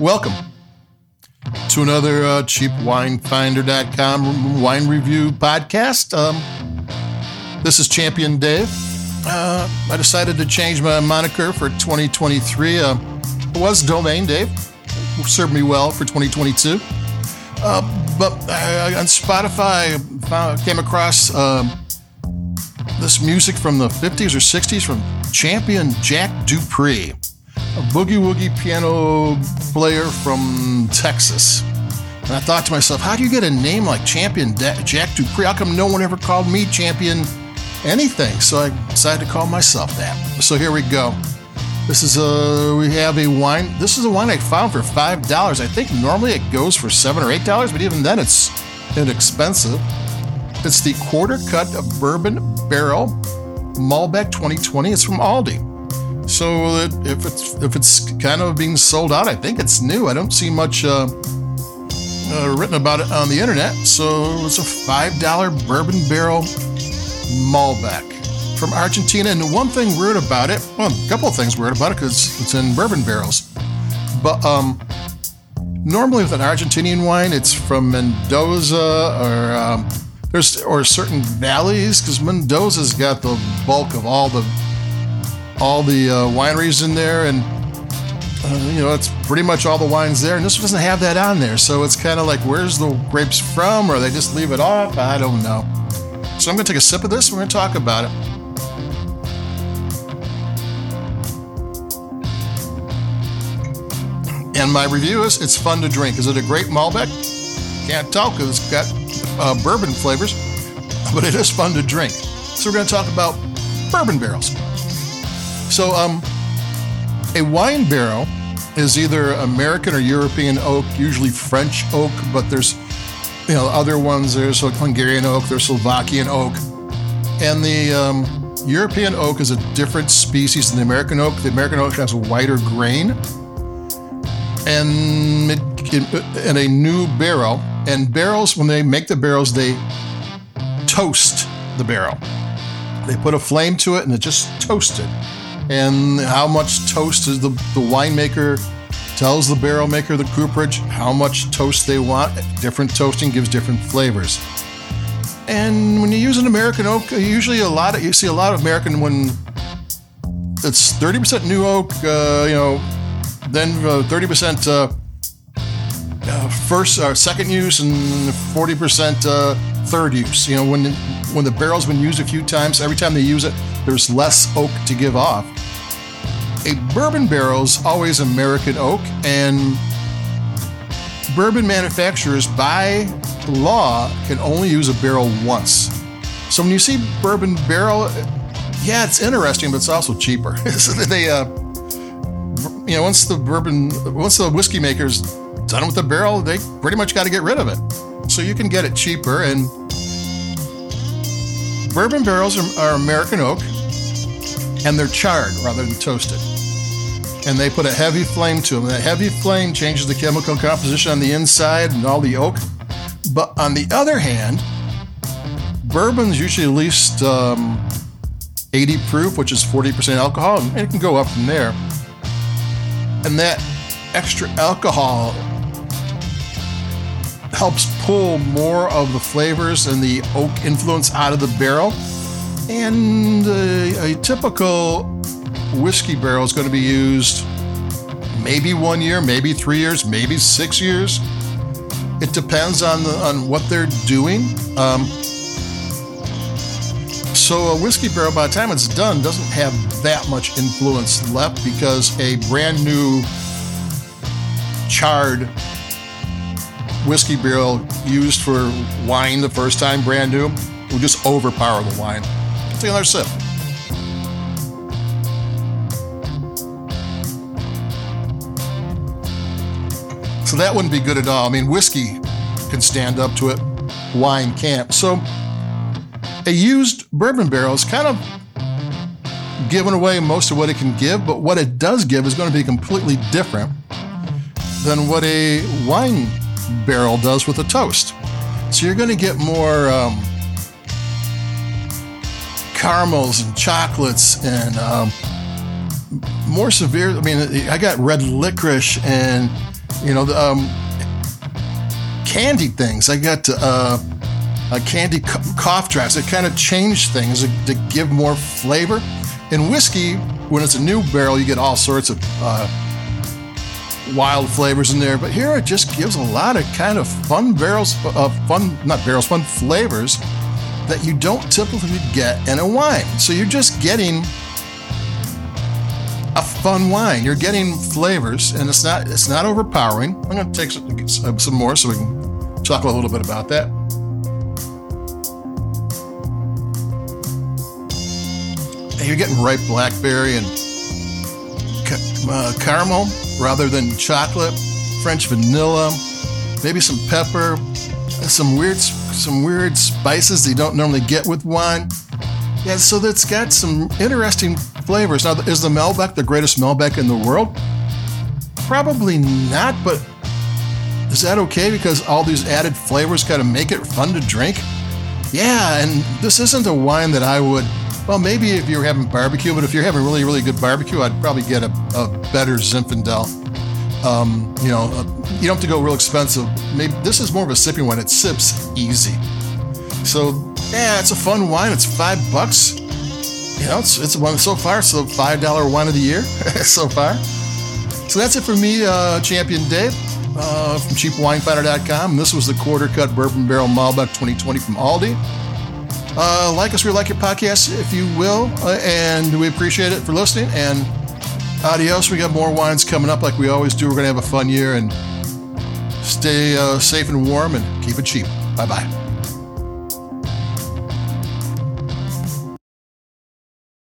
Welcome to another uh, cheapwinefinder.com wine review podcast. Um, this is Champion Dave. Uh, I decided to change my moniker for 2023. Uh, it was Domain Dave. It served me well for 2022. Uh, but on Spotify, came across um, this music from the 50s or 60s from champion Jack Dupree, a boogie woogie piano player from Texas. And I thought to myself, how do you get a name like Champion Jack Dupree? How come no one ever called me Champion anything? So I decided to call myself that. So here we go. This is a we have a wine. This is a wine I found for five dollars. I think normally it goes for seven or eight dollars, but even then it's inexpensive. It's the quarter cut bourbon barrel Malbec 2020. It's from Aldi. So if it's if it's kind of being sold out, I think it's new. I don't see much uh, uh, written about it on the internet. So it's a five dollar bourbon barrel Malbec from Argentina. And one thing weird about it, well, a couple of things weird about it because it's in bourbon barrels. But um, normally with an Argentinian wine, it's from Mendoza or um, there's or certain valleys because Mendoza's got the bulk of all the all the uh, wineries in there, and uh, you know it's pretty much all the wines there. And this one doesn't have that on there, so it's kind of like where's the grapes from, or they just leave it off? I don't know. So I'm to take a sip of this. We're to talk about it. And my review is it's fun to drink. Is it a great Malbec? Can't tell because it's got uh, bourbon flavors, but it is fun to drink. So we're going to talk about bourbon barrels. So, um, a wine barrel is either American or European oak, usually French oak, but there's you know other ones. There's Hungarian oak, there's Slovakian oak, and the um, European oak is a different species than the American oak. The American oak has a whiter grain and in a new barrel. And barrels, when they make the barrels, they toast the barrel. They put a flame to it and it just toasted. And how much toast is the, the winemaker tells the barrel maker, the cooperage, how much toast they want. Different toasting gives different flavors. And when you use an American oak, usually a lot of you see a lot of American when it's 30% new oak, uh, you know, then uh, 30% uh, uh, first or second use and 40% third use. You know, when when the barrel's been used a few times, every time they use it, there's less oak to give off. A bourbon barrel is always American oak, and bourbon manufacturers, by law, can only use a barrel once. So when you see bourbon barrel, yeah, it's interesting, but it's also cheaper. they uh, you know, once the bourbon, once the whiskey maker's done with the barrel, they pretty much got to get rid of it. So you can get it cheaper. And bourbon barrels are, are American oak, and they're charred rather than toasted. And they put a heavy flame to them. That heavy flame changes the chemical composition on the inside and all the oak. But on the other hand, bourbon's usually at least um, 80 proof, which is 40% alcohol, and it can go up from there and that extra alcohol helps pull more of the flavors and the oak influence out of the barrel. And a, a typical whiskey barrel is going to be used maybe one year, maybe three years, maybe six years. It depends on the, on what they're doing. Um, so a whiskey barrel, by the time it's done, doesn't have that much influence left because a brand new charred whiskey barrel used for wine the first time, brand new, will just overpower the wine. Take another sip. So that wouldn't be good at all. I mean, whiskey can stand up to it, wine can't. So a used bourbon barrel is kind of giving away most of what it can give, but what it does give is going to be completely different than what a wine barrel does with a toast. So you're going to get more um, caramels and chocolates and um, more severe. I mean, I got red licorice and You know, the, um, candy things. I got uh, a candy cough drops It kind of changed things to, give more flavor. In whiskey, when it's a new barrel, you get all sorts of uh, wild flavors in there. But here, it just gives a lot of kind of fun barrels, uh, fun not barrels, fun flavors that you don't typically get in a wine. So you're just getting a fun wine. You're getting flavors, and it's not it's not overpowering. I'm going to take some, some more so we can talk a little bit about that. And you're getting ripe blackberry and uh, caramel rather than chocolate, French vanilla, maybe some pepper, some weird some weird spices that you don't normally get with wine. Yeah, so that's got some interesting flavors. Now, is the Malbec the greatest Malbec in the world? Probably not, but is that okay because all these added flavors kind of make it fun to drink? Yeah, and this isn't a wine that I would. Well, maybe if you're having barbecue, but if you're having really, really good barbecue, I'd probably get a, a better Zinfandel. Um, you know, uh, you don't have to go real expensive. Maybe this is more of a sipping wine. It sips easy. So yeah, it's a fun wine. It's five bucks. You know, it's it's one so far. So five dollar wine of the year so far. So that's it for me, uh, Champion Dave uh, from CheapWineFinder.com. This was the quarter cut bourbon barrel Malbec 2020 from Aldi. Uh, like us, we like your podcast if you will, uh, and we appreciate it for listening. And Adios. We got more wines coming up like we always do. We're going to have a fun year and stay uh, safe and warm and keep it cheap. Bye bye.